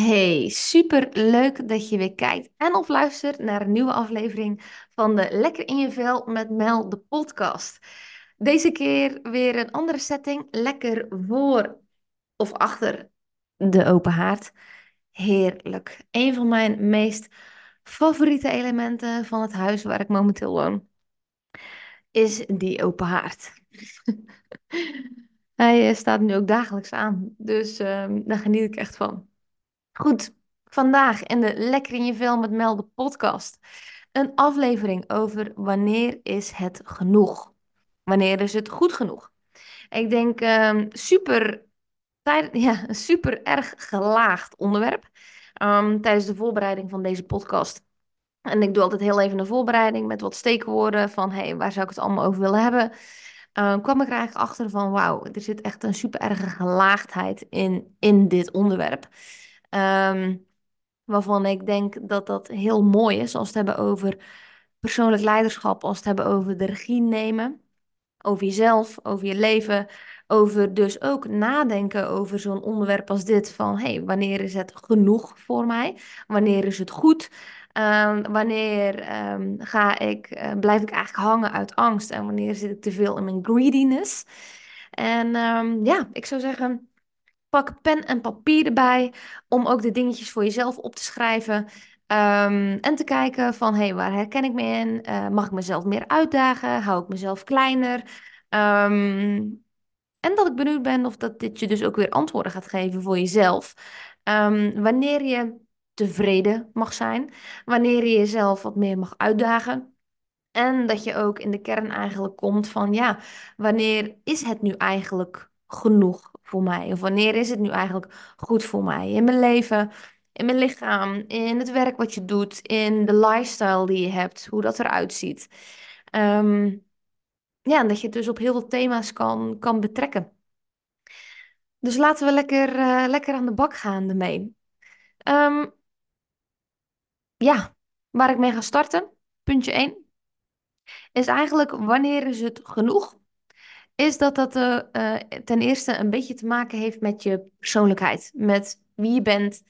Hey, super leuk dat je weer kijkt en of luistert naar een nieuwe aflevering van de Lekker in je vel met Mel, de podcast. Deze keer weer een andere setting, lekker voor of achter de open haard. Heerlijk. Een van mijn meest favoriete elementen van het huis waar ik momenteel woon, is die open haard. Hij eh, staat nu ook dagelijks aan, dus ehm, daar geniet ik echt van. Goed, vandaag in de Lekker in je vel met Mel de podcast. Een aflevering over wanneer is het genoeg? Wanneer is het goed genoeg? Ik denk ehm, super, ja, een super erg gelaagd onderwerp ehm, tijdens de voorbereiding van deze podcast. En ik doe altijd heel even een voorbereiding met wat steekwoorden van hey, waar zou ik het allemaal over willen hebben? Ehm, kwam ik er eigenlijk achter van wauw, er zit echt een super erge gelaagdheid in, in dit onderwerp. Ehm, waarvan ik denk dat dat heel mooi is als we het hebben over persoonlijk leiderschap, als we het hebben over de regie nemen, over jezelf, over je leven, over dus ook nadenken over zo'n onderwerp als dit van hey, wanneer is het genoeg voor mij? Wanneer is het goed? Ehm, wanneer ehm, ga ik, eh, blijf ik eigenlijk hangen uit angst en wanneer zit ik te veel in mijn greediness? En ja, ik zou zeggen. Pak pen en papier erbij om ook de dingetjes voor jezelf op te schrijven. Ehm, en te kijken van, hé, hey, waar herken ik me in? Eh, mag ik mezelf meer uitdagen? Hou ik mezelf kleiner? Ehm, en dat ik benieuwd ben of dat dit je dus ook weer antwoorden gaat geven voor jezelf. Ehm, wanneer je tevreden mag zijn, wanneer je jezelf wat meer mag uitdagen. En dat je ook in de kern eigenlijk komt van, ja, wanneer is het nu eigenlijk genoeg voor mij? Of wanneer is het nu eigenlijk goed voor mij in mijn leven, in mijn lichaam, in het werk wat je doet, in de lifestyle die je hebt, hoe dat eruit ziet. Ehm, ja, en dat je het dus op heel veel thema's kan, kan betrekken. Dus laten we lekker, eh, lekker aan de bak gaan ermee. Ehm, ja, waar ik mee ga starten, puntje 1, is eigenlijk wanneer is het genoeg? Is dat dat eh, ten eerste een beetje te maken heeft met je persoonlijkheid, met wie je bent.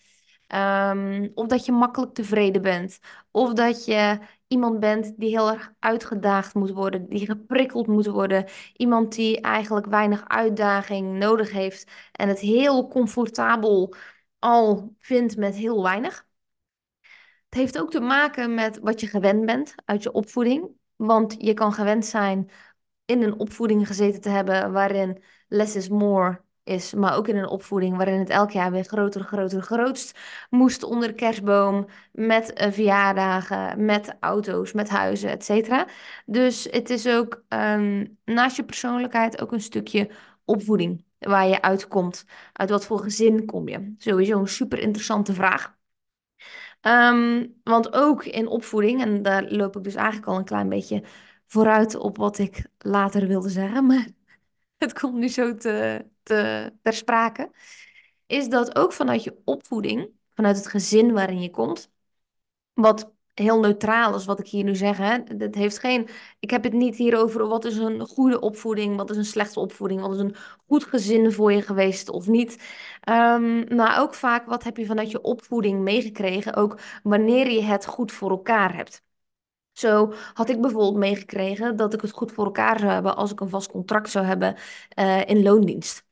Ehm, of dat je makkelijk tevreden bent. Of dat je iemand bent die heel erg uitgedaagd moet worden, die geprikkeld moet worden. Iemand die eigenlijk weinig uitdaging nodig heeft en het heel comfortabel al vindt met heel weinig. Het heeft ook te maken met wat je gewend bent uit je opvoeding. Want je kan gewend zijn in een opvoeding gezeten te hebben waarin less is more is, maar ook in een opvoeding waarin het elk jaar weer groter, groter, grootst moest onder de kerstboom, met uh, verjaardagen, met auto's, met huizen, et. Dus het is ook ehm, naast je persoonlijkheid ook een stukje opvoeding waar je uitkomt. Uit wat voor gezin kom je? Sowieso een super interessante vraag. Ehm, want ook in opvoeding, en daar loop ik dus eigenlijk al een klein beetje vooruit op wat ik later wilde zeggen, maar het komt nu zo te, te, ter sprake, is dat ook vanuit je opvoeding, vanuit het gezin waarin je komt, wat heel neutraal is wat ik hier nu zeg. Hè? Dat heeft geen, ik heb het niet hier over wat is een goede opvoeding, wat is een slechte opvoeding, wat is een goed gezin voor je geweest of niet. Um, maar ook vaak wat heb je vanuit je opvoeding meegekregen, ook wanneer je het goed voor elkaar hebt. Zo had ik bijvoorbeeld meegekregen dat ik het goed voor elkaar zou hebben als ik een vast contract zou hebben uh, in loondienst.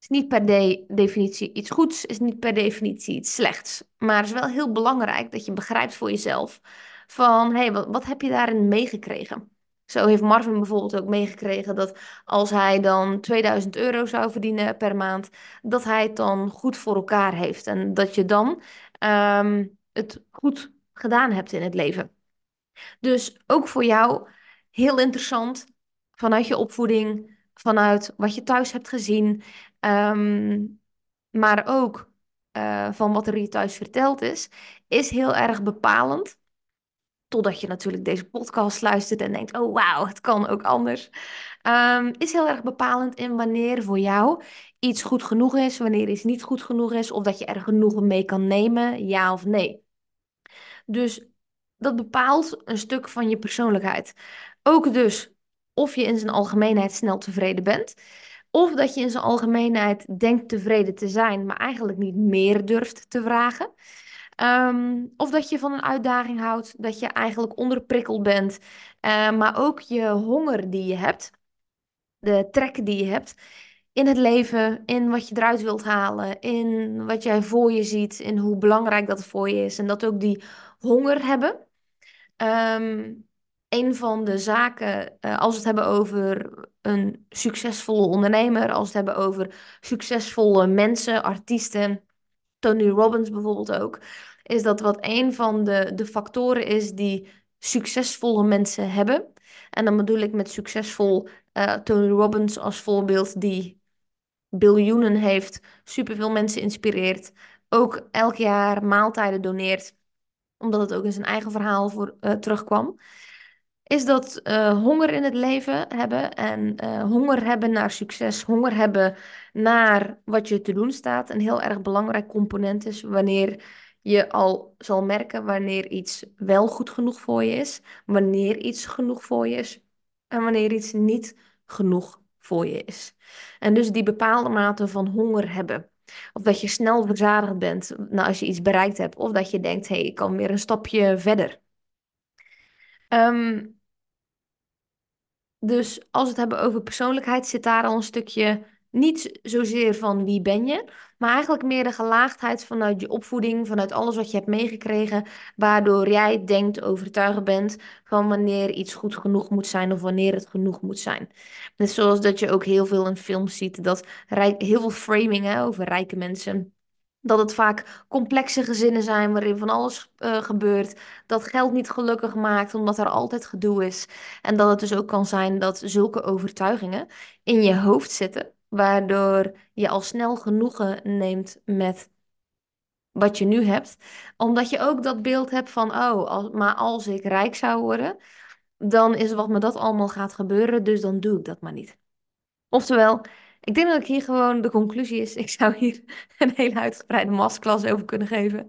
Is niet per de definitie iets goeds, is niet per definitie iets slechts. Maar het is wel heel belangrijk dat je begrijpt voor jezelf van, hey, wat, heb je daarin meegekregen? Zo heeft Marvin bijvoorbeeld ook meegekregen dat als hij dan 2000 euro zou verdienen per maand, dat hij het dan goed voor elkaar heeft. En dat je dan um, het goed gedaan hebt in het leven. Dus ook voor jou heel interessant vanuit je opvoeding, vanuit wat je thuis hebt gezien, ehm, maar ook uh, van wat er je thuis verteld is, is heel erg bepalend. Totdat je natuurlijk deze podcast luistert en denkt: oh wauw, het kan ook anders. Um, is heel erg bepalend in wanneer voor jou iets goed genoeg is, wanneer iets niet goed genoeg is, of dat je er genoegen mee kan nemen, ja of nee. Dus dat bepaalt een stuk van je persoonlijkheid. Ook dus of je in zijn algemeenheid snel tevreden bent, Of dat je in zijn algemeenheid denkt tevreden te zijn, maar eigenlijk niet meer durft te vragen. Ehm, of dat je van een uitdaging houdt, dat je eigenlijk onderprikkeld bent, eh, maar ook je honger die je hebt, de trek die je hebt in het leven, in wat je eruit wilt halen, in wat jij voor je ziet, in hoe belangrijk dat voor je is. En dat ook die honger hebben. Ehm, een van de zaken, eh, als we het hebben over een succesvolle ondernemer, als we het hebben over succesvolle mensen, artiesten, Tony Robbins bijvoorbeeld ook, is dat wat een van de, de factoren is die succesvolle mensen hebben. En dan bedoel ik met succesvol uh, Tony Robbins als voorbeeld, die biljoenen heeft, superveel mensen inspireert, ook elk jaar maaltijden doneert, omdat het ook in zijn eigen verhaal voor, uh, terugkwam is dat uh, honger in het leven hebben en uh, honger hebben naar succes, honger hebben naar wat je te doen staat, een heel erg belangrijk component is wanneer je al zal merken wanneer iets wel goed genoeg voor je is, wanneer iets genoeg voor je is en wanneer iets niet genoeg voor je is. En dus die bepaalde mate van honger hebben. Of dat je snel verzadigd bent nou, als je iets bereikt hebt. Of dat je denkt, hé, hey, ik kan weer een stapje verder. Um, dus als we het hebben over persoonlijkheid, zit daar al een stukje niet zozeer van wie ben je, maar eigenlijk meer de gelaagdheid vanuit je opvoeding, vanuit alles wat je hebt meegekregen, waardoor jij denkt, overtuigd bent van wanneer iets goed genoeg moet zijn of wanneer het genoeg moet zijn. Net zoals dat je ook heel veel in films ziet, dat heel veel framing hè, over rijke mensen dat het vaak complexe gezinnen zijn waarin van alles uh, gebeurt. Dat geld niet gelukkig maakt omdat er altijd gedoe is. En dat het dus ook kan zijn dat zulke overtuigingen in je hoofd zitten. Waardoor je al snel genoegen neemt met wat je nu hebt. Omdat je ook dat beeld hebt van, oh, als, maar als ik rijk zou worden, dan is wat me dat allemaal gaat gebeuren. Dus dan doe ik dat maar niet. Oftewel, ik denk dat ik hier gewoon de conclusie is. Ik zou hier een hele uitgebreide masterclass over kunnen geven.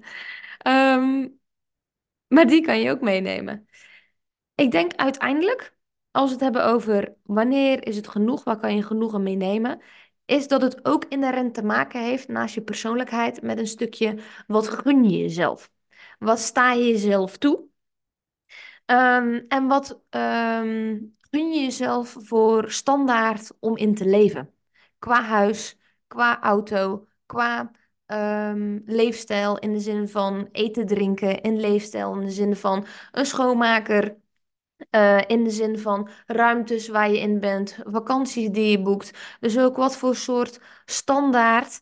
Ehm, maar die kan je ook meenemen. Ik denk uiteindelijk, als we het hebben over wanneer is het genoeg, waar kan je genoegen meenemen, is dat het ook inherent te maken heeft naast je persoonlijkheid met een stukje wat gun je jezelf? Wat sta je jezelf toe? Um, en wat um, gun je jezelf voor standaard om in te leven? qua huis, qua auto, qua um, leefstijl in de zin van eten, drinken, in leefstijl in de zin van een schoonmaker. Uh, in de zin van ruimtes waar je in bent, vakanties die je boekt. Dus ook wat voor soort standaard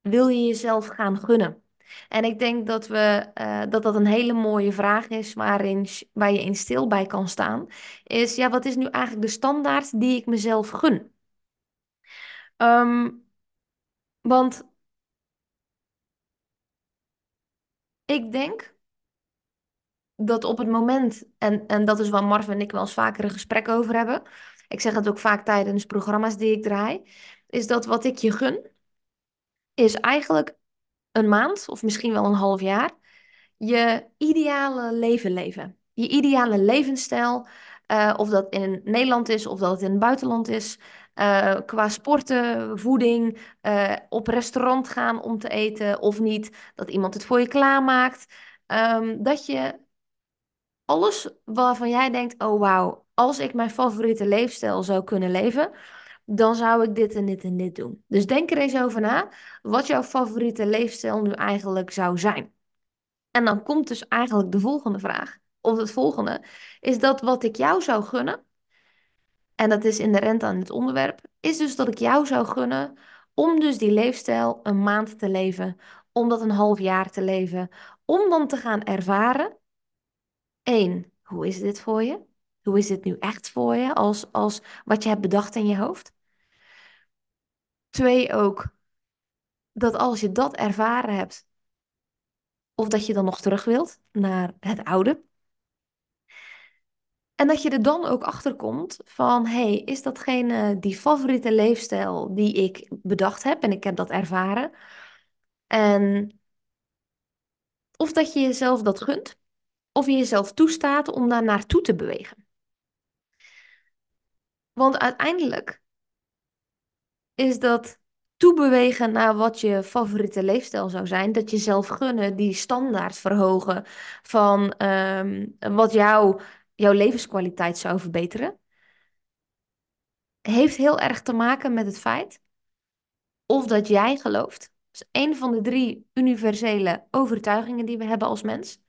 wil je jezelf gaan gunnen? En ik denk dat, we, uh, dat dat een hele mooie vraag is waarin, waar je in stil bij kan staan. Is ja, wat is nu eigenlijk de standaard die ik mezelf gun? Um, want ik denk dat op het moment, en, en dat is waar Marv en ik wel eens vaker een gesprek over hebben. Ik zeg het ook vaak tijdens programma's die ik draai. Is dat wat ik je gun, is eigenlijk een maand of misschien wel een half jaar je ideale leven leven. Je ideale levensstijl. Uh, of dat in Nederland is of dat het in het buitenland is. Uh, qua sporten, voeding, uh, op restaurant gaan om te eten of niet. Dat iemand het voor je klaarmaakt. Um, dat je alles waarvan jij denkt: oh wauw, als ik mijn favoriete leefstijl zou kunnen leven, dan zou ik dit en dit en dit doen. Dus denk er eens over na wat jouw favoriete leefstijl nu eigenlijk zou zijn. En dan komt dus eigenlijk de volgende vraag, of het volgende, is dat wat ik jou zou gunnen, en dat is inherent aan het onderwerp, is dus dat ik jou zou gunnen om dus die leefstijl een maand te leven, om dat een half jaar te leven, om dan te gaan ervaren, één, hoe is dit voor je? Hoe is dit nu echt voor je als, als wat je hebt bedacht in je hoofd? Twee ook, dat als je dat ervaren hebt, of dat je dan nog terug wilt naar het oude, en dat je er dan ook achter komt van, hey, is datgene die favoriete leefstijl die ik bedacht heb en ik heb dat ervaren? En of dat je jezelf dat gunt, of je jezelf toestaat om daar naartoe te bewegen. Want uiteindelijk is dat toebewegen naar wat je favoriete leefstijl zou zijn. Dat jezelf gunnen, die standaard verhogen van ehm, wat jou, jouw levenskwaliteit zou verbeteren. Heeft heel erg te maken met het feit of dat jij gelooft. Dat is een van de drie universele overtuigingen die we hebben als mens.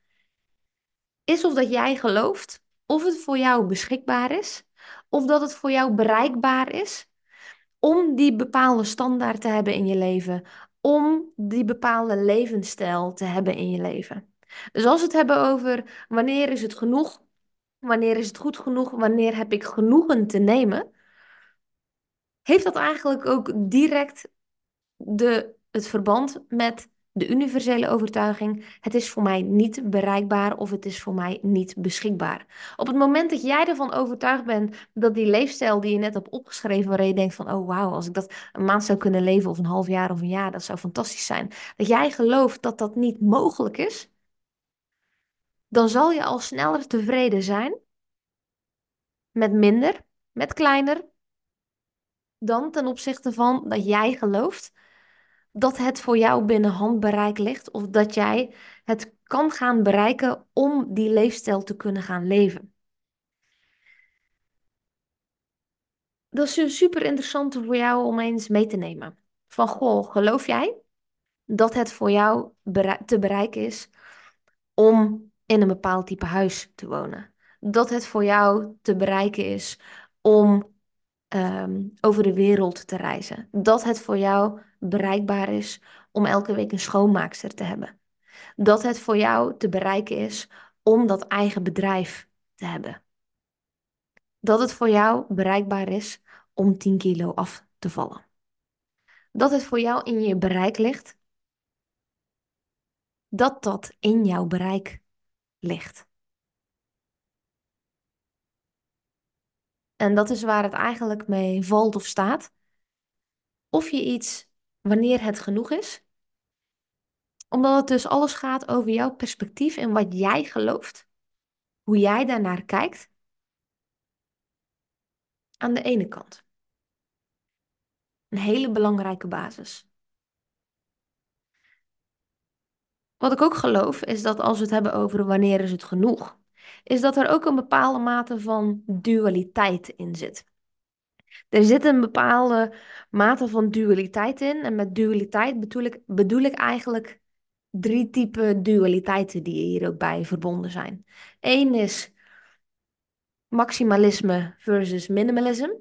Is of dat jij gelooft of het voor jou beschikbaar is, of dat het voor jou bereikbaar is om die bepaalde standaard te hebben in je leven, om die bepaalde levensstijl te hebben in je leven. Dus als we het hebben over wanneer is het genoeg, wanneer is het goed genoeg, wanneer heb ik genoegen te nemen, heeft dat eigenlijk ook direct de, het verband met de universele overtuiging: het is voor mij niet bereikbaar of het is voor mij niet beschikbaar. Op het moment dat jij ervan overtuigd bent dat die leefstijl die je net hebt opgeschreven, waarin je denkt van, oh wauw, als ik dat een maand zou kunnen leven of een half jaar of een jaar, dat zou fantastisch zijn. Dat jij gelooft dat dat niet mogelijk is, dan zal je al sneller tevreden zijn met minder, met kleiner, dan ten opzichte van dat jij gelooft dat het voor jou binnen handbereik ligt of dat jij het kan gaan bereiken om die leefstijl te kunnen gaan leven. Dat is super interessant voor jou om eens mee te nemen. Van goh, geloof jij dat het voor jou te bereiken is om in een bepaald type huis te wonen? Dat het voor jou te bereiken is om Ehm, over de wereld te reizen. Dat het voor jou bereikbaar is om elke week een schoonmaakster te hebben. Dat het voor jou te bereiken is om dat eigen bedrijf te hebben. Dat het voor jou bereikbaar is om 10 kilo af te vallen. Dat het voor jou in je bereik ligt. Dat dat in jouw bereik ligt. En dat is waar het eigenlijk mee valt of staat. Of je iets, wanneer het genoeg is. Omdat het dus alles gaat over jouw perspectief en wat jij gelooft. Hoe jij daarnaar kijkt. Aan de ene kant. Een hele belangrijke basis. Wat ik ook geloof is dat als we het hebben over wanneer is het genoeg, is dat er ook een bepaalde mate van dualiteit in zit. Er zit een bepaalde mate van dualiteit in. En met dualiteit bedoel ik, bedoel ik eigenlijk drie typen dualiteiten die hier ook bij verbonden zijn. Eén is maximalisme versus minimalisme.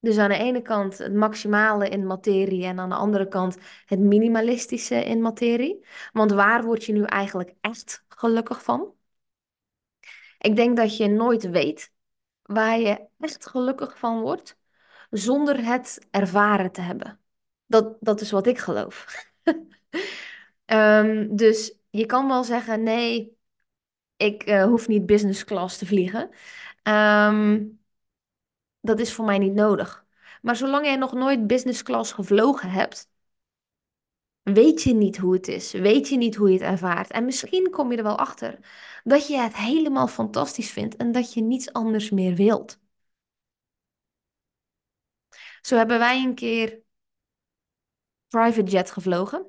Dus aan de ene kant het maximale in materie en aan de andere kant het minimalistische in materie. Want waar word je nu eigenlijk echt gelukkig van? Ik denk dat je nooit weet waar je echt gelukkig van wordt zonder het ervaren te hebben. Dat, dat is wat ik geloof. Ehm, dus je kan wel zeggen: nee, ik eh, hoef niet business class te vliegen. Ehm, dat is voor mij niet nodig. Maar zolang jij nog nooit business class gevlogen hebt, weet je niet hoe het is. Weet je niet hoe je het ervaart. En misschien kom je er wel achter dat je het helemaal fantastisch vindt en dat je niets anders meer wilt. Zo hebben wij een keer private jet gevlogen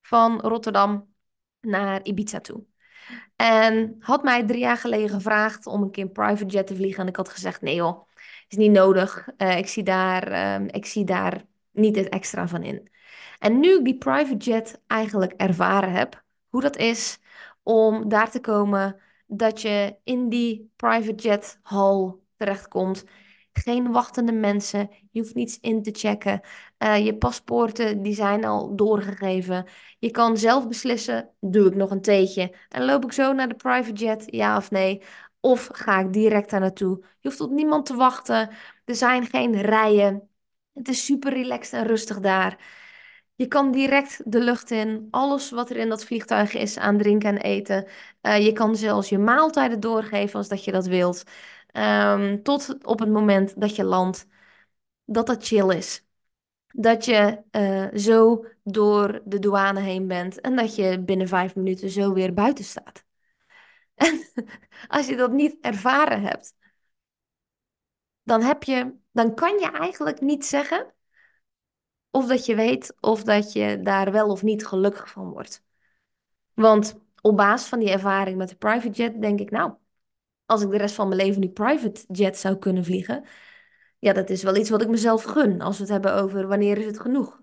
van Rotterdam naar Ibiza toe. En had mij drie jaar geleden gevraagd om een keer een private jet te vliegen. En ik had gezegd: nee joh, is niet nodig. Uh, ik, zie daar, uh, ik zie daar niet het extra van in. En nu ik die private jet eigenlijk ervaren heb, hoe dat is om daar te komen, dat je in die private jet hall terechtkomt. Geen wachtende mensen, je hoeft niets in te checken. Uh, je paspoorten die zijn al doorgegeven. Je kan zelf beslissen, doe ik nog een theetje en loop ik zo naar de private jet, ja of nee? Of ga ik direct daar naartoe? Je hoeft op niemand te wachten. Er zijn geen rijen. Het is super relaxed en rustig daar. Je kan direct de lucht in. Alles wat er in dat vliegtuig is aan drinken en eten. Uh, je kan zelfs je maaltijden doorgeven als dat je dat wilt. Um, tot op het moment dat je landt. Dat dat chill is. Dat je uh, zo door de douane heen bent. En dat je binnen vijf minuten zo weer buiten staat. En als je dat niet ervaren hebt. Dan, heb je, dan kan je eigenlijk niet zeggen of dat je weet of dat je daar wel of niet gelukkig van wordt. Want op basis van die ervaring met de private jet denk ik, nou, als ik de rest van mijn leven nu private jet zou kunnen vliegen, ja, dat is wel iets wat ik mezelf gun. Als we het hebben over wanneer is het genoeg.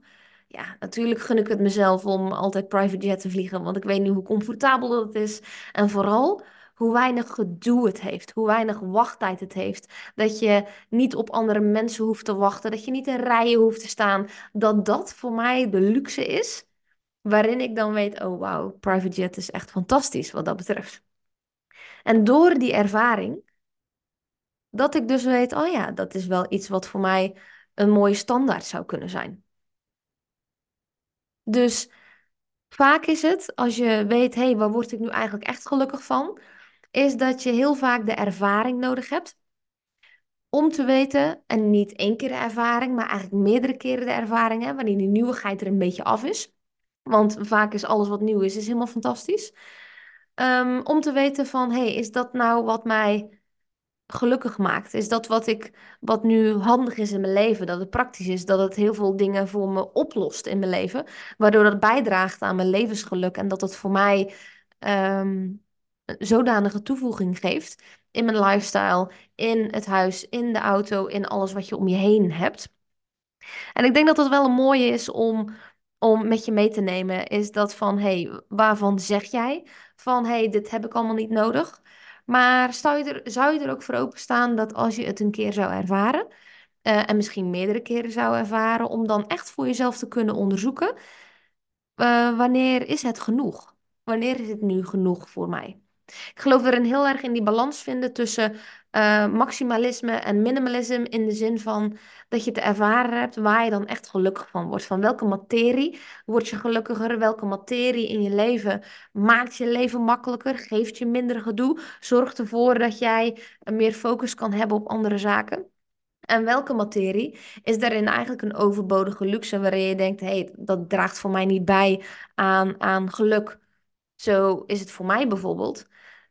Ja, natuurlijk gun ik het mezelf om altijd private jet te vliegen, want ik weet nu hoe comfortabel dat is. En vooral hoe weinig gedoe het heeft, hoe weinig wachttijd het heeft. Dat je niet op andere mensen hoeft te wachten, dat je niet in rijen hoeft te staan. Dat dat voor mij de luxe is, waarin ik dan weet, oh wauw, private jet is echt fantastisch wat dat betreft. En door die ervaring, dat ik dus weet, oh ja, dat is wel iets wat voor mij een mooie standaard zou kunnen zijn. Dus vaak is het, als je weet, hé, hey, waar word ik nu eigenlijk echt gelukkig van? Is dat je heel vaak de ervaring nodig hebt om te weten, en niet één keer de ervaring, maar eigenlijk meerdere keren de ervaring, hè, wanneer die nieuwigheid er een beetje af is. Want vaak is alles wat nieuw is, is helemaal fantastisch. Um, om te weten van, hey, is dat nou wat mij gelukkig maakt? Is dat wat ik, wat nu handig is in mijn leven? Dat het praktisch is, dat het heel veel dingen voor me oplost in mijn leven, waardoor dat bijdraagt aan mijn levensgeluk en dat het voor mij um, zodanige toevoeging geeft in mijn lifestyle, in het huis, in de auto, in alles wat je om je heen hebt. En ik denk dat dat wel een mooie is om, om met je mee te nemen, is dat van, hey, waarvan zeg jij van, hey, dit heb ik allemaal niet nodig? Maar zou je er, zou je er ook voor openstaan dat als je het een keer zou ervaren, uh, en misschien meerdere keren zou ervaren, om dan echt voor jezelf te kunnen onderzoeken, uh, wanneer is het genoeg? Wanneer is het nu genoeg voor mij? Ik geloof erin heel erg in die balans vinden tussen uh, maximalisme en minimalisme. In de zin van dat je te ervaren hebt waar je dan echt gelukkig van wordt. Van welke materie word je gelukkiger? Welke materie in je leven maakt je leven makkelijker? Geeft je minder gedoe? Zorgt ervoor dat jij meer focus kan hebben op andere zaken? En welke materie is daarin eigenlijk een overbodige luxe waarin je denkt, hey, dat draagt voor mij niet bij aan, aan geluk. Zo is het voor mij bijvoorbeeld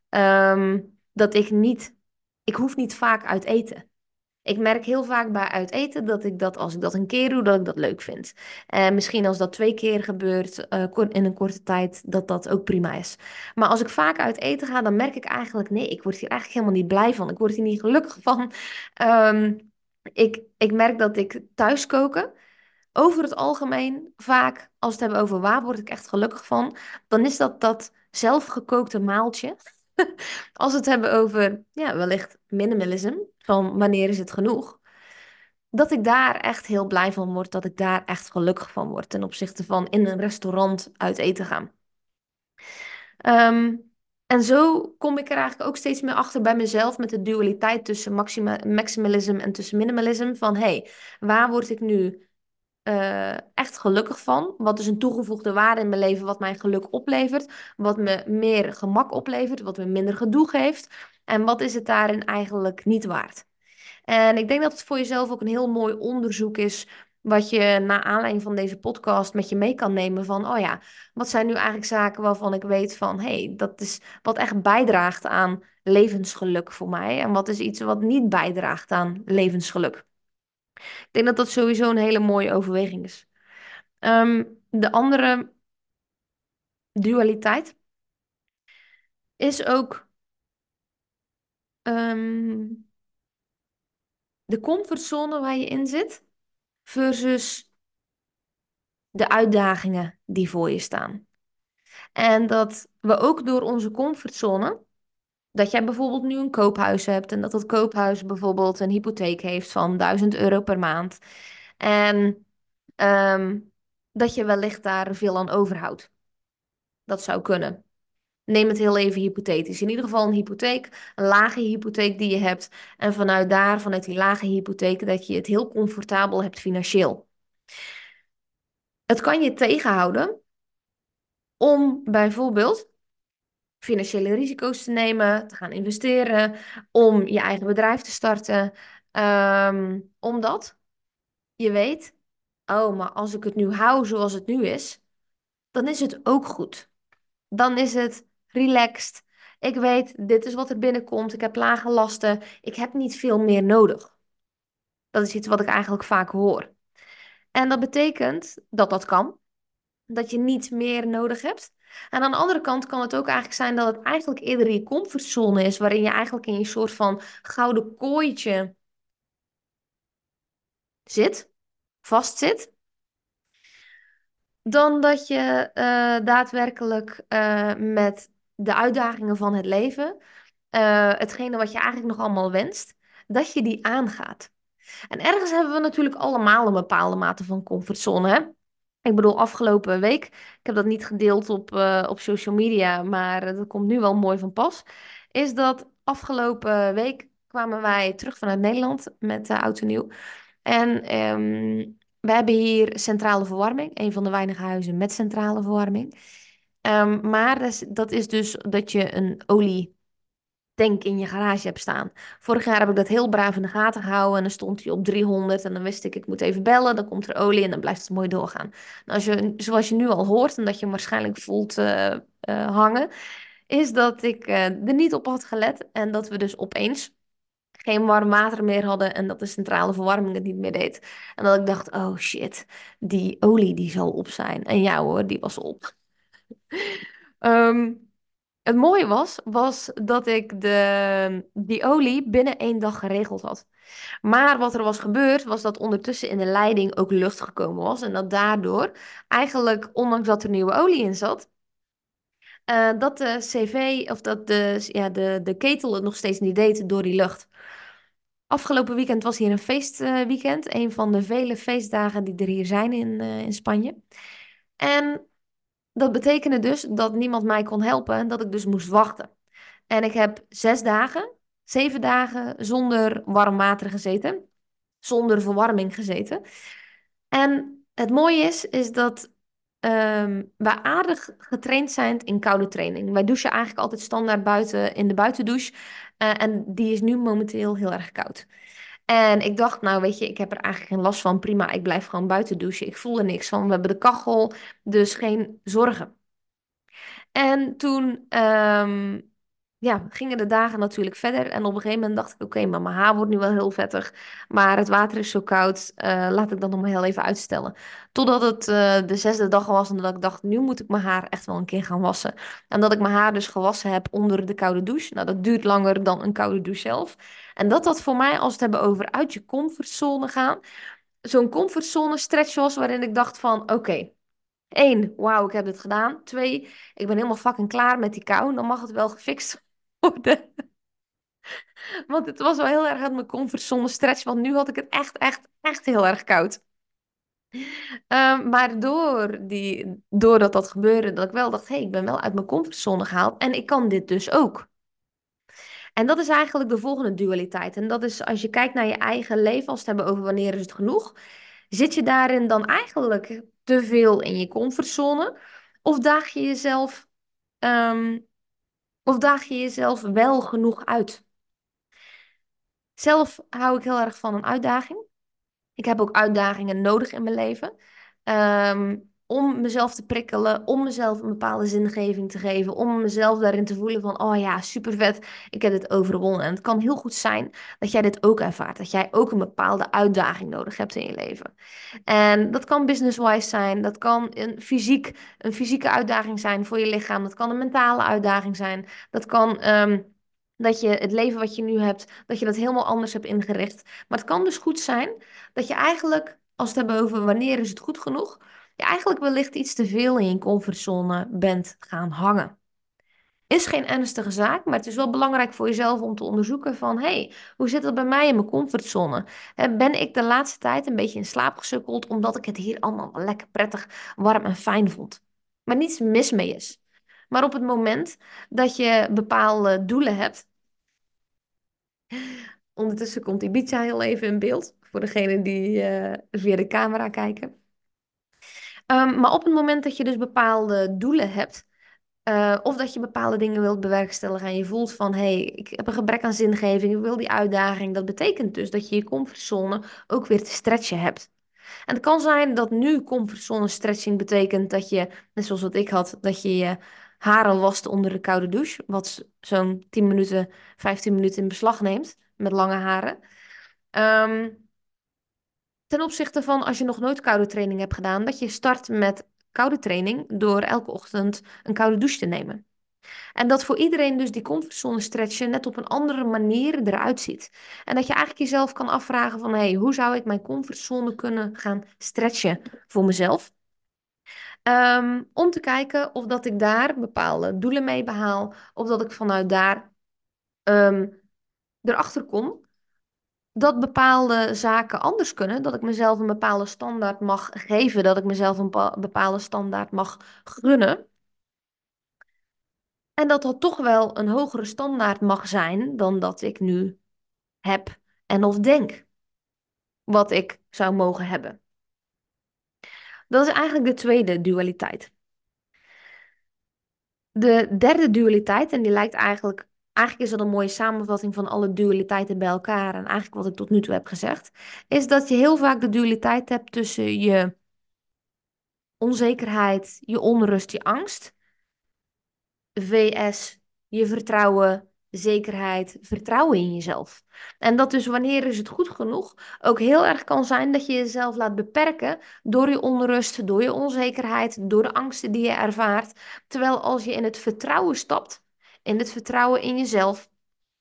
Ehm, dat ik niet, ik hoef niet vaak uit eten. Ik merk heel vaak bij uit eten dat ik dat als ik dat een keer doe, dat ik dat leuk vind. En misschien als dat twee keer gebeurt uh, in een korte tijd, dat dat ook prima is. Maar als ik vaak uit eten ga, dan merk ik eigenlijk, nee, ik word hier eigenlijk helemaal niet blij van. Ik word hier niet gelukkig van. Um, ik, ik merk dat ik thuis koken, over het algemeen vaak, als we het hebben over waar word ik echt gelukkig van, dan is dat dat zelfgekookte maaltje Als we het hebben over ja, wellicht minimalism, van wanneer is het genoeg, dat ik daar echt heel blij van word, dat ik daar echt gelukkig van word ten opzichte van in een restaurant uit eten gaan. Ehm, en zo kom ik er eigenlijk ook steeds meer achter bij mezelf met de dualiteit tussen maximalism en tussen minimalism. Van hé, hey, waar word ik nu uh, echt gelukkig van. Wat is een toegevoegde waarde in mijn leven, wat mij geluk oplevert, wat me meer gemak oplevert, wat me minder gedoe geeft. En wat is het daarin eigenlijk niet waard? En ik denk dat het voor jezelf ook een heel mooi onderzoek is. Wat je na aanleiding van deze podcast met je mee kan nemen van, oh ja, wat zijn nu eigenlijk zaken waarvan ik weet van, hey, dat is wat echt bijdraagt aan levensgeluk voor mij. En wat is iets wat niet bijdraagt aan levensgeluk. Ik denk dat dat sowieso een hele mooie overweging is. Ehm, de andere dualiteit is ook ehm, de comfortzone waar je in zit versus de uitdagingen die voor je staan. En dat we ook door onze comfortzone dat jij bijvoorbeeld nu een koophuis hebt en dat dat koophuis bijvoorbeeld een hypotheek heeft van 1000 euro per maand. En ehm, dat je wellicht daar veel aan overhoudt. Dat zou kunnen. Neem het heel even hypothetisch. In ieder geval een hypotheek, een lage hypotheek die je hebt. En vanuit daar, vanuit die lage hypotheek, dat je het heel comfortabel hebt financieel. Het kan je tegenhouden om bijvoorbeeld financiële risico's te nemen, te gaan investeren, om je eigen bedrijf te starten. Um, omdat je weet, oh, maar als ik het nu hou zoals het nu is, dan is het ook goed. Dan is het relaxed. Ik weet, dit is wat er binnenkomt. Ik heb lage lasten. Ik heb niet veel meer nodig. Dat is iets wat ik eigenlijk vaak hoor. En dat betekent dat dat kan, dat je niet meer nodig hebt. En aan de andere kant kan het ook eigenlijk zijn dat het eigenlijk eerder je comfortzone is, waarin je eigenlijk in je soort van gouden kooitje zit, vastzit, dan dat je eh, daadwerkelijk eh, met de uitdagingen van het leven, eh, hetgene wat je eigenlijk nog allemaal wenst, dat je die aangaat. En ergens hebben we natuurlijk allemaal een bepaalde mate van comfortzone. Hè? Ik bedoel, afgelopen week, ik heb dat niet gedeeld op, uh, op social media, maar dat komt nu wel mooi van pas. Is dat afgelopen week kwamen wij terug vanuit Nederland met uh, Oud en Nieuw. En um, we hebben hier centrale verwarming, een van de weinige huizen met centrale verwarming. Um, maar is, dat is dus dat je een olie tank in je garage hebt staan. Vorig jaar heb ik dat heel braaf in de gaten gehouden en dan stond hij op 300 en dan wist ik, ik moet even bellen, dan komt er olie en dan blijft het mooi doorgaan. Nou, als je, zoals je nu al hoort en dat je hem waarschijnlijk voelt uh, uh, hangen, is dat ik uh, er niet op had gelet en dat we dus opeens geen warm water meer hadden en dat de centrale verwarming het niet meer deed. En dat ik dacht, oh shit, die olie die zal op zijn. En ja hoor, die was op. um, Het mooie was, was dat ik de, die olie binnen één dag geregeld had. Maar wat er was gebeurd, was dat ondertussen in de leiding ook lucht gekomen was. En dat daardoor, eigenlijk, ondanks dat er nieuwe olie in zat, uh, dat de CV of dat de, ja, de, de ketel het nog steeds niet deed door die lucht. Afgelopen weekend was hier een feestweekend. Een van de vele feestdagen die er hier zijn in, uh, in Spanje. En dat betekende dus dat niemand mij kon helpen en dat ik dus moest wachten. En ik heb zes dagen, zeven dagen zonder warm water gezeten, zonder verwarming gezeten. En het mooie is, is dat um, wij aardig getraind zijn in koude training. Wij douchen eigenlijk altijd standaard buiten in de buitendouche. Uh, en die is nu momenteel heel erg koud. En ik dacht, nou weet je, ik heb er eigenlijk geen last van. Prima, ik blijf gewoon buiten douchen. Ik voel er niks van. We hebben de kachel, dus geen zorgen. En toen um, ja, gingen de dagen natuurlijk verder. En op een gegeven moment dacht ik, oké, maar mijn haar wordt nu wel heel vettig. Maar het water is zo koud, uh, laat ik dat nog maar heel even uitstellen. Totdat het uh, de zesde dag was en dat ik dacht, nu moet ik mijn haar echt wel een keer gaan wassen. En dat ik mijn haar dus gewassen heb onder de koude douche. Nou, dat duurt langer dan een koude douche zelf. En dat dat voor mij, als we het hebben over uit je comfortzone gaan, zo'n comfortzone stretch was waarin ik dacht van, oké, Eén, wauw, ik heb dit gedaan. Twee, ik ben helemaal fucking klaar met die kou. Dan mag het wel gefixt worden. Want het was wel heel erg uit mijn comfortzone stretch. Want nu had ik het echt, echt, echt heel erg koud. Um, maar door die, doordat dat gebeurde, dat ik wel dacht, hé, hey, ik ben wel uit mijn comfortzone gehaald. En ik kan dit dus ook. En dat is eigenlijk de volgende dualiteit. En dat is als je kijkt naar je eigen leven, als we het hebben over wanneer is het genoeg. Zit je daarin dan eigenlijk te veel in je comfortzone? Of daag je jezelf, um, of daag je jezelf wel genoeg uit? Zelf hou ik heel erg van een uitdaging. Ik heb ook uitdagingen nodig in mijn leven. Um, om mezelf te prikkelen, om mezelf een bepaalde zingeving te geven, om mezelf daarin te voelen van, oh ja, super vet, ik heb dit overwonnen. En het kan heel goed zijn dat jij dit ook ervaart, dat jij ook een bepaalde uitdaging nodig hebt in je leven. En dat kan business-wise zijn, dat kan een, fysiek, een fysieke uitdaging zijn voor je lichaam, dat kan een mentale uitdaging zijn, dat kan... Um, dat je het leven wat je nu hebt, dat je dat helemaal anders hebt ingericht. Maar het kan dus goed zijn dat je eigenlijk, als we het hebben over wanneer is het goed genoeg, je eigenlijk wellicht iets te veel in je comfortzone bent gaan hangen. Is geen ernstige zaak, maar het is wel belangrijk voor jezelf om te onderzoeken van... hey, hoe zit dat bij mij in mijn comfortzone? Ben ik de laatste tijd een beetje in slaap gesukkeld... omdat ik het hier allemaal lekker prettig, warm en fijn vond? Maar niets mis mee is. Maar op het moment dat je bepaalde doelen hebt... Ondertussen komt Ibiza heel even in beeld... voor degenen die uh, via de camera kijken... Um, maar op het moment dat je dus bepaalde doelen hebt, uh, of dat je bepaalde dingen wilt bewerkstelligen en je voelt van hé, hey, ik heb een gebrek aan zingeving, ik wil die uitdaging, dat betekent dus dat je je comfortzone ook weer te stretchen hebt. En het kan zijn dat nu comfortzone stretching betekent dat je, net zoals wat ik had, dat je je haren wast onder de koude douche, wat zo'n 10 minuten, 15 minuten in beslag neemt met lange haren. Um, ten opzichte van als je nog nooit koude training hebt gedaan, dat je start met koude training door elke ochtend een koude douche te nemen. En dat voor iedereen dus die comfortzone stretchen net op een andere manier eruit ziet. En dat je eigenlijk jezelf kan afvragen van, hey, hoe zou ik mijn comfortzone kunnen gaan stretchen voor mezelf? Ehm, om te kijken of dat ik daar bepaalde doelen mee behaal, of dat ik vanuit daar um, erachter kom dat bepaalde zaken anders kunnen, dat ik mezelf een bepaalde standaard mag geven, dat ik mezelf een bepaalde standaard mag gunnen. En dat dat toch wel een hogere standaard mag zijn dan dat ik nu heb en of denk wat ik zou mogen hebben. Dat is eigenlijk de tweede dualiteit. De derde dualiteit, en die lijkt eigenlijk, eigenlijk is dat een mooie samenvatting van alle dualiteiten bij elkaar en eigenlijk wat ik tot nu toe heb gezegd, is dat je heel vaak de dualiteit hebt tussen je onzekerheid, je onrust, je angst, vs je vertrouwen, zekerheid, vertrouwen in jezelf. En dat dus wanneer is het goed genoeg ook heel erg kan zijn dat je jezelf laat beperken door je onrust, door je onzekerheid, door de angsten die je ervaart. Terwijl als je in het vertrouwen stapt, in het vertrouwen in jezelf,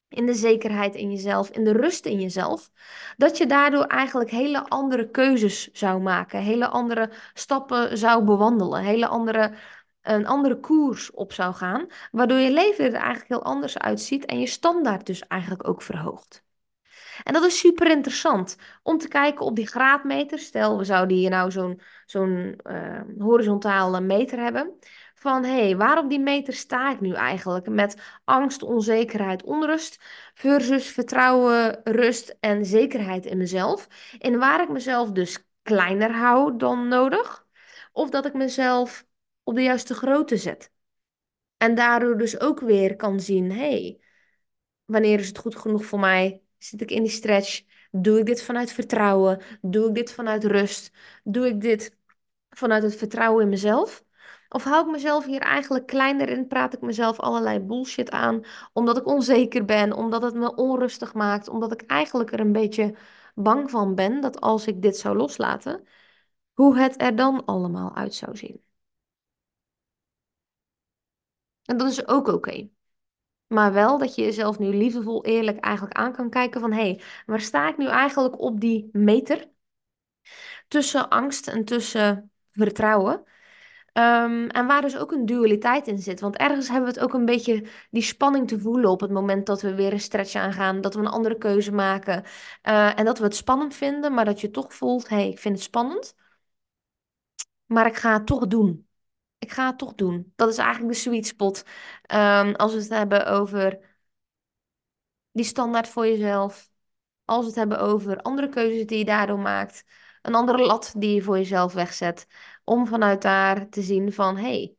in de zekerheid in jezelf, in de rust in jezelf, dat je daardoor eigenlijk hele andere keuzes zou maken, hele andere stappen zou bewandelen, hele andere een andere koers op zou gaan, waardoor je leven er eigenlijk heel anders uitziet en je standaard dus eigenlijk ook verhoogt. En dat is super interessant om te kijken op die graadmeter. Stel, we zouden hier nou zo'n zo'n uh, horizontale meter hebben. Van hé, hey, waar op die meter sta ik nu eigenlijk? Met angst, onzekerheid, onrust versus vertrouwen, rust en zekerheid in mezelf. En waar ik mezelf dus kleiner hou dan nodig. Of dat ik mezelf op de juiste grootte zet. En daardoor dus ook weer kan zien, hey, wanneer is het goed genoeg voor mij? Zit ik in die stretch? Doe ik dit vanuit vertrouwen? Doe ik dit vanuit rust? Doe ik dit vanuit het vertrouwen in mezelf? Of hou ik mezelf hier eigenlijk kleiner in? Praat ik mezelf allerlei bullshit aan? Omdat ik onzeker ben, omdat het me onrustig maakt, omdat ik eigenlijk er een beetje bang van ben dat als ik dit zou loslaten, hoe het er dan allemaal uit zou zien. En dat is ook oké. Maar wel dat je jezelf nu liefdevol eerlijk eigenlijk aan kan kijken van... hé, hey, waar sta ik nu eigenlijk op die meter? Tussen angst en tussen vertrouwen. Ehm, en waar dus ook een dualiteit in zit. Want ergens hebben we het ook een beetje die spanning te voelen op het moment dat we weer een stretch aangaan. Dat we een andere keuze maken. Uh, en dat we het spannend vinden, maar dat je toch voelt: hé, hey, ik vind het spannend. Maar ik ga het toch doen ik ga het toch doen. Dat is eigenlijk de sweet spot. Um, als we het hebben over die standaard voor jezelf. Als we het hebben over andere keuzes die je daardoor maakt. Een andere lat die je voor jezelf wegzet. Om vanuit daar te zien van, hé, hey,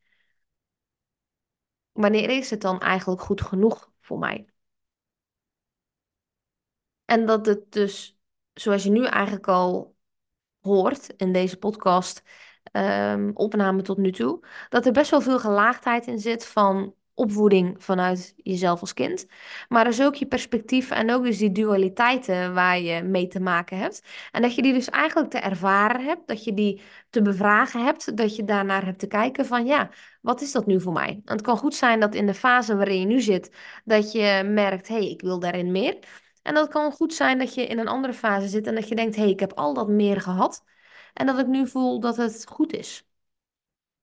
wanneer is het dan eigenlijk goed genoeg voor mij? En dat het dus, zoals je nu eigenlijk al hoort in deze podcast, um, opname tot nu toe, dat er best wel veel gelaagdheid in zit van opvoeding vanuit jezelf als kind. Maar is ook je perspectief en ook dus die dualiteiten waar je mee te maken hebt. En dat je die dus eigenlijk te ervaren hebt, dat je die te bevragen hebt, dat je daarnaar hebt te kijken van ja, wat is dat nu voor mij? En het kan goed zijn dat in de fase waarin je nu zit, dat je merkt, hé, hey, ik wil daarin meer. En dat kan goed zijn dat je in een andere fase zit en dat je denkt, hé, hey, ik heb al dat meer gehad. En dat ik nu voel dat het goed is.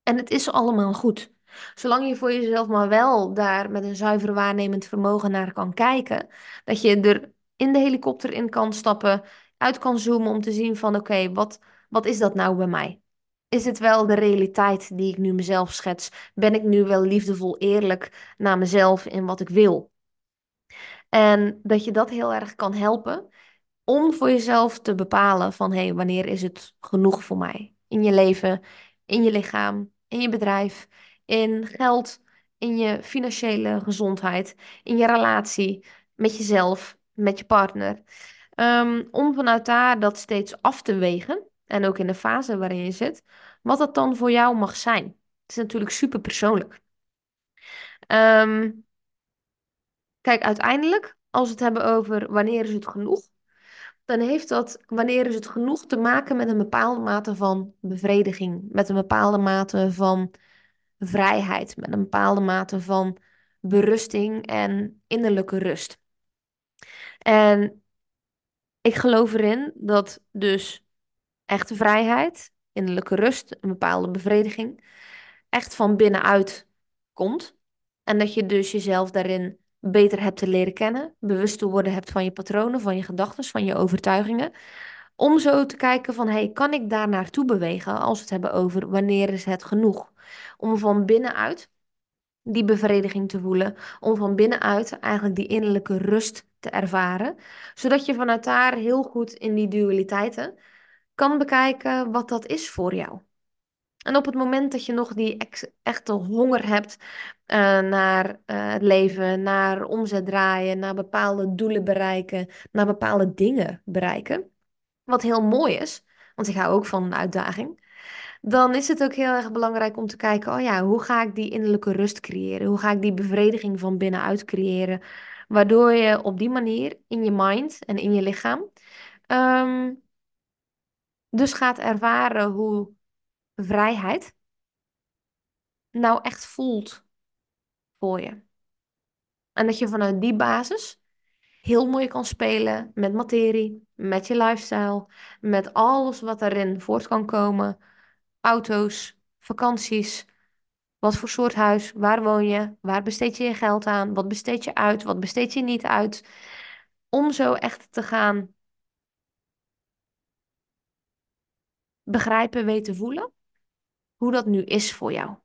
En het is allemaal goed. Zolang je voor jezelf maar wel daar met een zuiver waarnemend vermogen naar kan kijken. Dat je er in de helikopter in kan stappen, uit kan zoomen om te zien van oké, wat, wat is dat nou bij mij? Is het wel de realiteit die ik nu mezelf schets? Ben ik nu wel liefdevol eerlijk naar mezelf in wat ik wil? En dat je dat heel erg kan helpen om voor jezelf te bepalen van hé, hey, wanneer is het genoeg voor mij? In je leven, in je lichaam, in je bedrijf, in geld, in je financiële gezondheid, in je relatie met jezelf, met je partner. Ehm, om vanuit daar dat steeds af te wegen en ook in de fase waarin je zit, wat dat dan voor jou mag zijn. Het is natuurlijk super persoonlijk. Ehm, kijk, uiteindelijk, als we het hebben over wanneer is het genoeg, dan heeft dat, wanneer is het genoeg, te maken met een bepaalde mate van bevrediging, met een bepaalde mate van vrijheid, met een bepaalde mate van berusting en innerlijke rust. En ik geloof erin dat dus echte vrijheid, innerlijke rust, een bepaalde bevrediging, echt van binnenuit komt. En dat je dus jezelf daarin beter hebt te leren kennen, bewust te worden hebt van je patronen, van je gedachten, van je overtuigingen. Om zo te kijken van, hey, kan ik daar naartoe bewegen als we het hebben over wanneer is het genoeg? Om van binnenuit die bevrediging te voelen, om van binnenuit eigenlijk die innerlijke rust te ervaren, zodat je vanuit daar heel goed in die dualiteiten kan bekijken wat dat is voor jou. En op het moment dat je nog die echte honger hebt uh, naar uh, het leven, naar omzet draaien, naar bepaalde doelen bereiken, naar bepaalde dingen bereiken, wat heel mooi is, want ik hou ook van een uitdaging, dan is het ook heel erg belangrijk om te kijken, oh ja, hoe ga ik die innerlijke rust creëren? Hoe ga ik die bevrediging van binnenuit creëren? Waardoor je op die manier in je mind en in je lichaam um, dus gaat ervaren hoe vrijheid nou echt voelt voor je. En dat je vanuit die basis heel mooi kan spelen met materie, met je lifestyle, met alles wat daarin voort kan komen. Auto's, vakanties, wat voor soort huis, waar woon je, waar besteed je je geld aan, wat besteed je uit, wat besteed je niet uit. Om zo echt te gaan begrijpen, weten, voelen hoe dat nu is voor jou.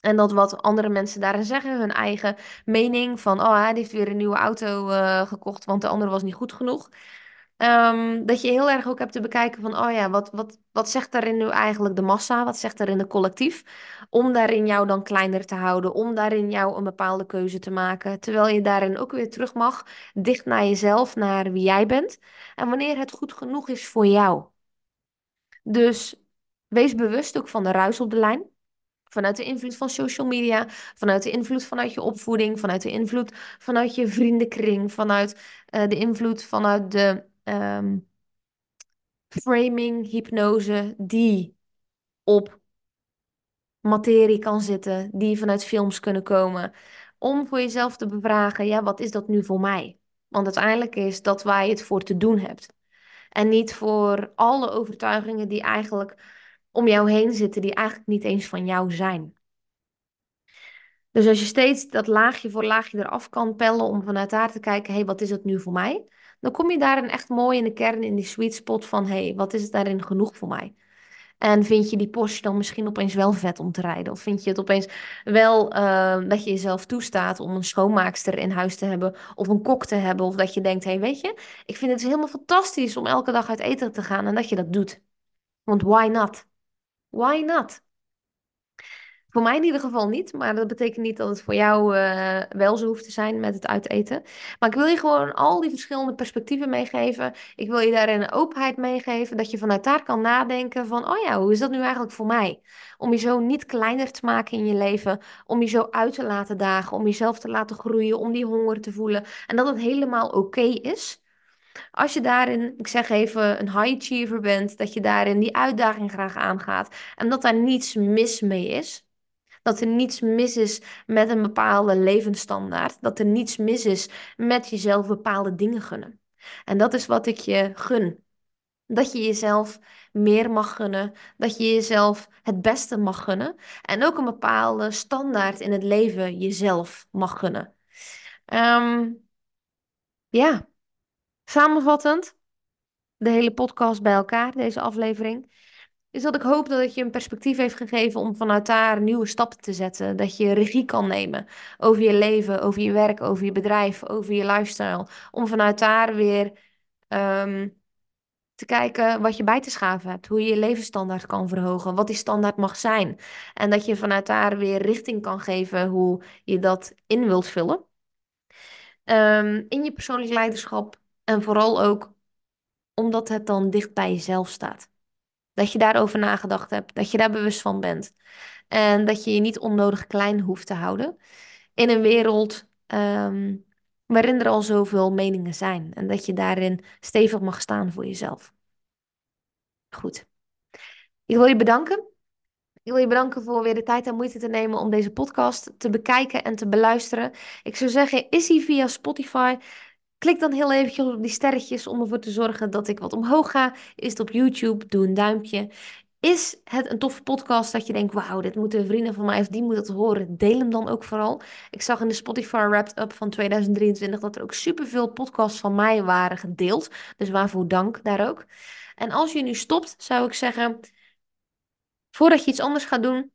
En dat wat andere mensen daarin zeggen, hun eigen mening van, oh, hij heeft weer een nieuwe auto uh, gekocht, want de andere was niet goed genoeg. Um, dat je heel erg ook hebt te bekijken van, oh ja, wat, wat, wat zegt daarin nu eigenlijk de massa? Wat zegt daarin de collectief? Om daarin jou dan kleiner te houden, om daarin jou een bepaalde keuze te maken. Terwijl je daarin ook weer terug mag, dicht naar jezelf, naar wie jij bent. En wanneer het goed genoeg is voor jou. Dus wees bewust ook van de ruis op de lijn. Vanuit de invloed van social media, vanuit de invloed vanuit je opvoeding, vanuit de invloed vanuit je vriendenkring, vanuit uh, de invloed vanuit de um, framing, hypnose, die op materie kan zitten, die vanuit films kunnen komen. Om voor jezelf te bevragen, ja, wat is dat nu voor mij? Want uiteindelijk is dat waar je het voor te doen hebt. En niet voor alle overtuigingen die eigenlijk om jou heen zitten, die eigenlijk niet eens van jou zijn. Dus als je steeds dat laagje voor laagje eraf kan pellen om vanuit daar te kijken, hé, hey, wat is het nu voor mij? Dan kom je daarin echt mooi in de kern, in die sweet spot van, hé, hey, wat is het daarin genoeg voor mij? En vind je die Porsche dan misschien opeens wel vet om te rijden? Of vind je het opeens wel uh, dat je jezelf toestaat om een schoonmaakster in huis te hebben of een kok te hebben? Of dat je denkt, hé, hey, weet je, ik vind het helemaal fantastisch om elke dag uit eten te gaan en dat je dat doet. Want why not? Why not? Voor mij in ieder geval niet, maar dat betekent niet dat het voor jou uh, wel zo hoeft te zijn met het uiteten. Maar ik wil je gewoon al die verschillende perspectieven meegeven. Ik wil je daarin een openheid meegeven, dat je vanuit daar kan nadenken van, oh ja, hoe is dat nu eigenlijk voor mij? Om je zo niet kleiner te maken in je leven, om je zo uit te laten dagen, om jezelf te laten groeien, om die honger te voelen. En dat het helemaal oké is. Als je daarin, ik zeg even, een high achiever bent, dat je daarin die uitdaging graag aangaat en dat daar niets mis mee is. Dat er niets mis is met een bepaalde levensstandaard. Dat er niets mis is met jezelf bepaalde dingen gunnen. En dat is wat ik je gun. Dat je jezelf meer mag gunnen. Dat je jezelf het beste mag gunnen. En ook een bepaalde standaard in het leven jezelf mag gunnen. Um, ja, samenvattend. De hele podcast bij elkaar, deze aflevering is dat ik hoop dat het je een perspectief heeft gegeven om vanuit daar nieuwe stappen te zetten. Dat je regie kan nemen over je leven, over je werk, over je bedrijf, over je lifestyle. Om vanuit daar weer ehm, te kijken wat je bij te schaven hebt. Hoe je je levensstandaard kan verhogen. Wat die standaard mag zijn. En dat je vanuit daar weer richting kan geven hoe je dat in wilt vullen. Ehm, in je persoonlijk leiderschap. En vooral ook omdat het dan dicht bij jezelf staat. Dat je daarover nagedacht hebt, dat je daar bewust van bent. En dat je je niet onnodig klein hoeft te houden. In een wereld um, waarin er al zoveel meningen zijn en dat je daarin stevig mag staan voor jezelf. Goed. Ik wil je bedanken. Ik wil je bedanken voor weer de tijd en moeite te nemen om deze podcast te bekijken en te beluisteren. Ik zou zeggen, is hij via Spotify? Klik dan heel eventjes op die sterretjes om ervoor te zorgen dat ik wat omhoog ga. Is het op YouTube? Doe een duimpje. Is het een toffe podcast dat je denkt, wauw, dit moeten vrienden van mij of die moeten het horen? Deel hem dan ook vooral. Ik zag in de Spotify Wrapped Up van 2023 dat er ook superveel podcasts van mij waren gedeeld. Dus waarvoor dank daar ook. En als je nu stopt, zou ik zeggen, voordat je iets anders gaat doen,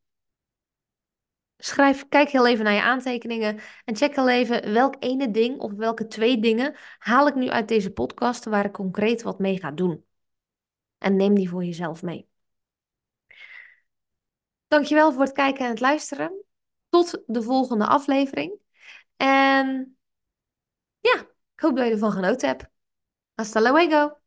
schrijf, kijk heel even naar je aantekeningen en check heel even welk ene ding of welke twee dingen haal ik nu uit deze podcast waar ik concreet wat mee ga doen. En neem die voor jezelf mee. Dankjewel voor het kijken en het luisteren. Tot de volgende aflevering. En ja, ik hoop dat je ervan genoten hebt. Hasta luego.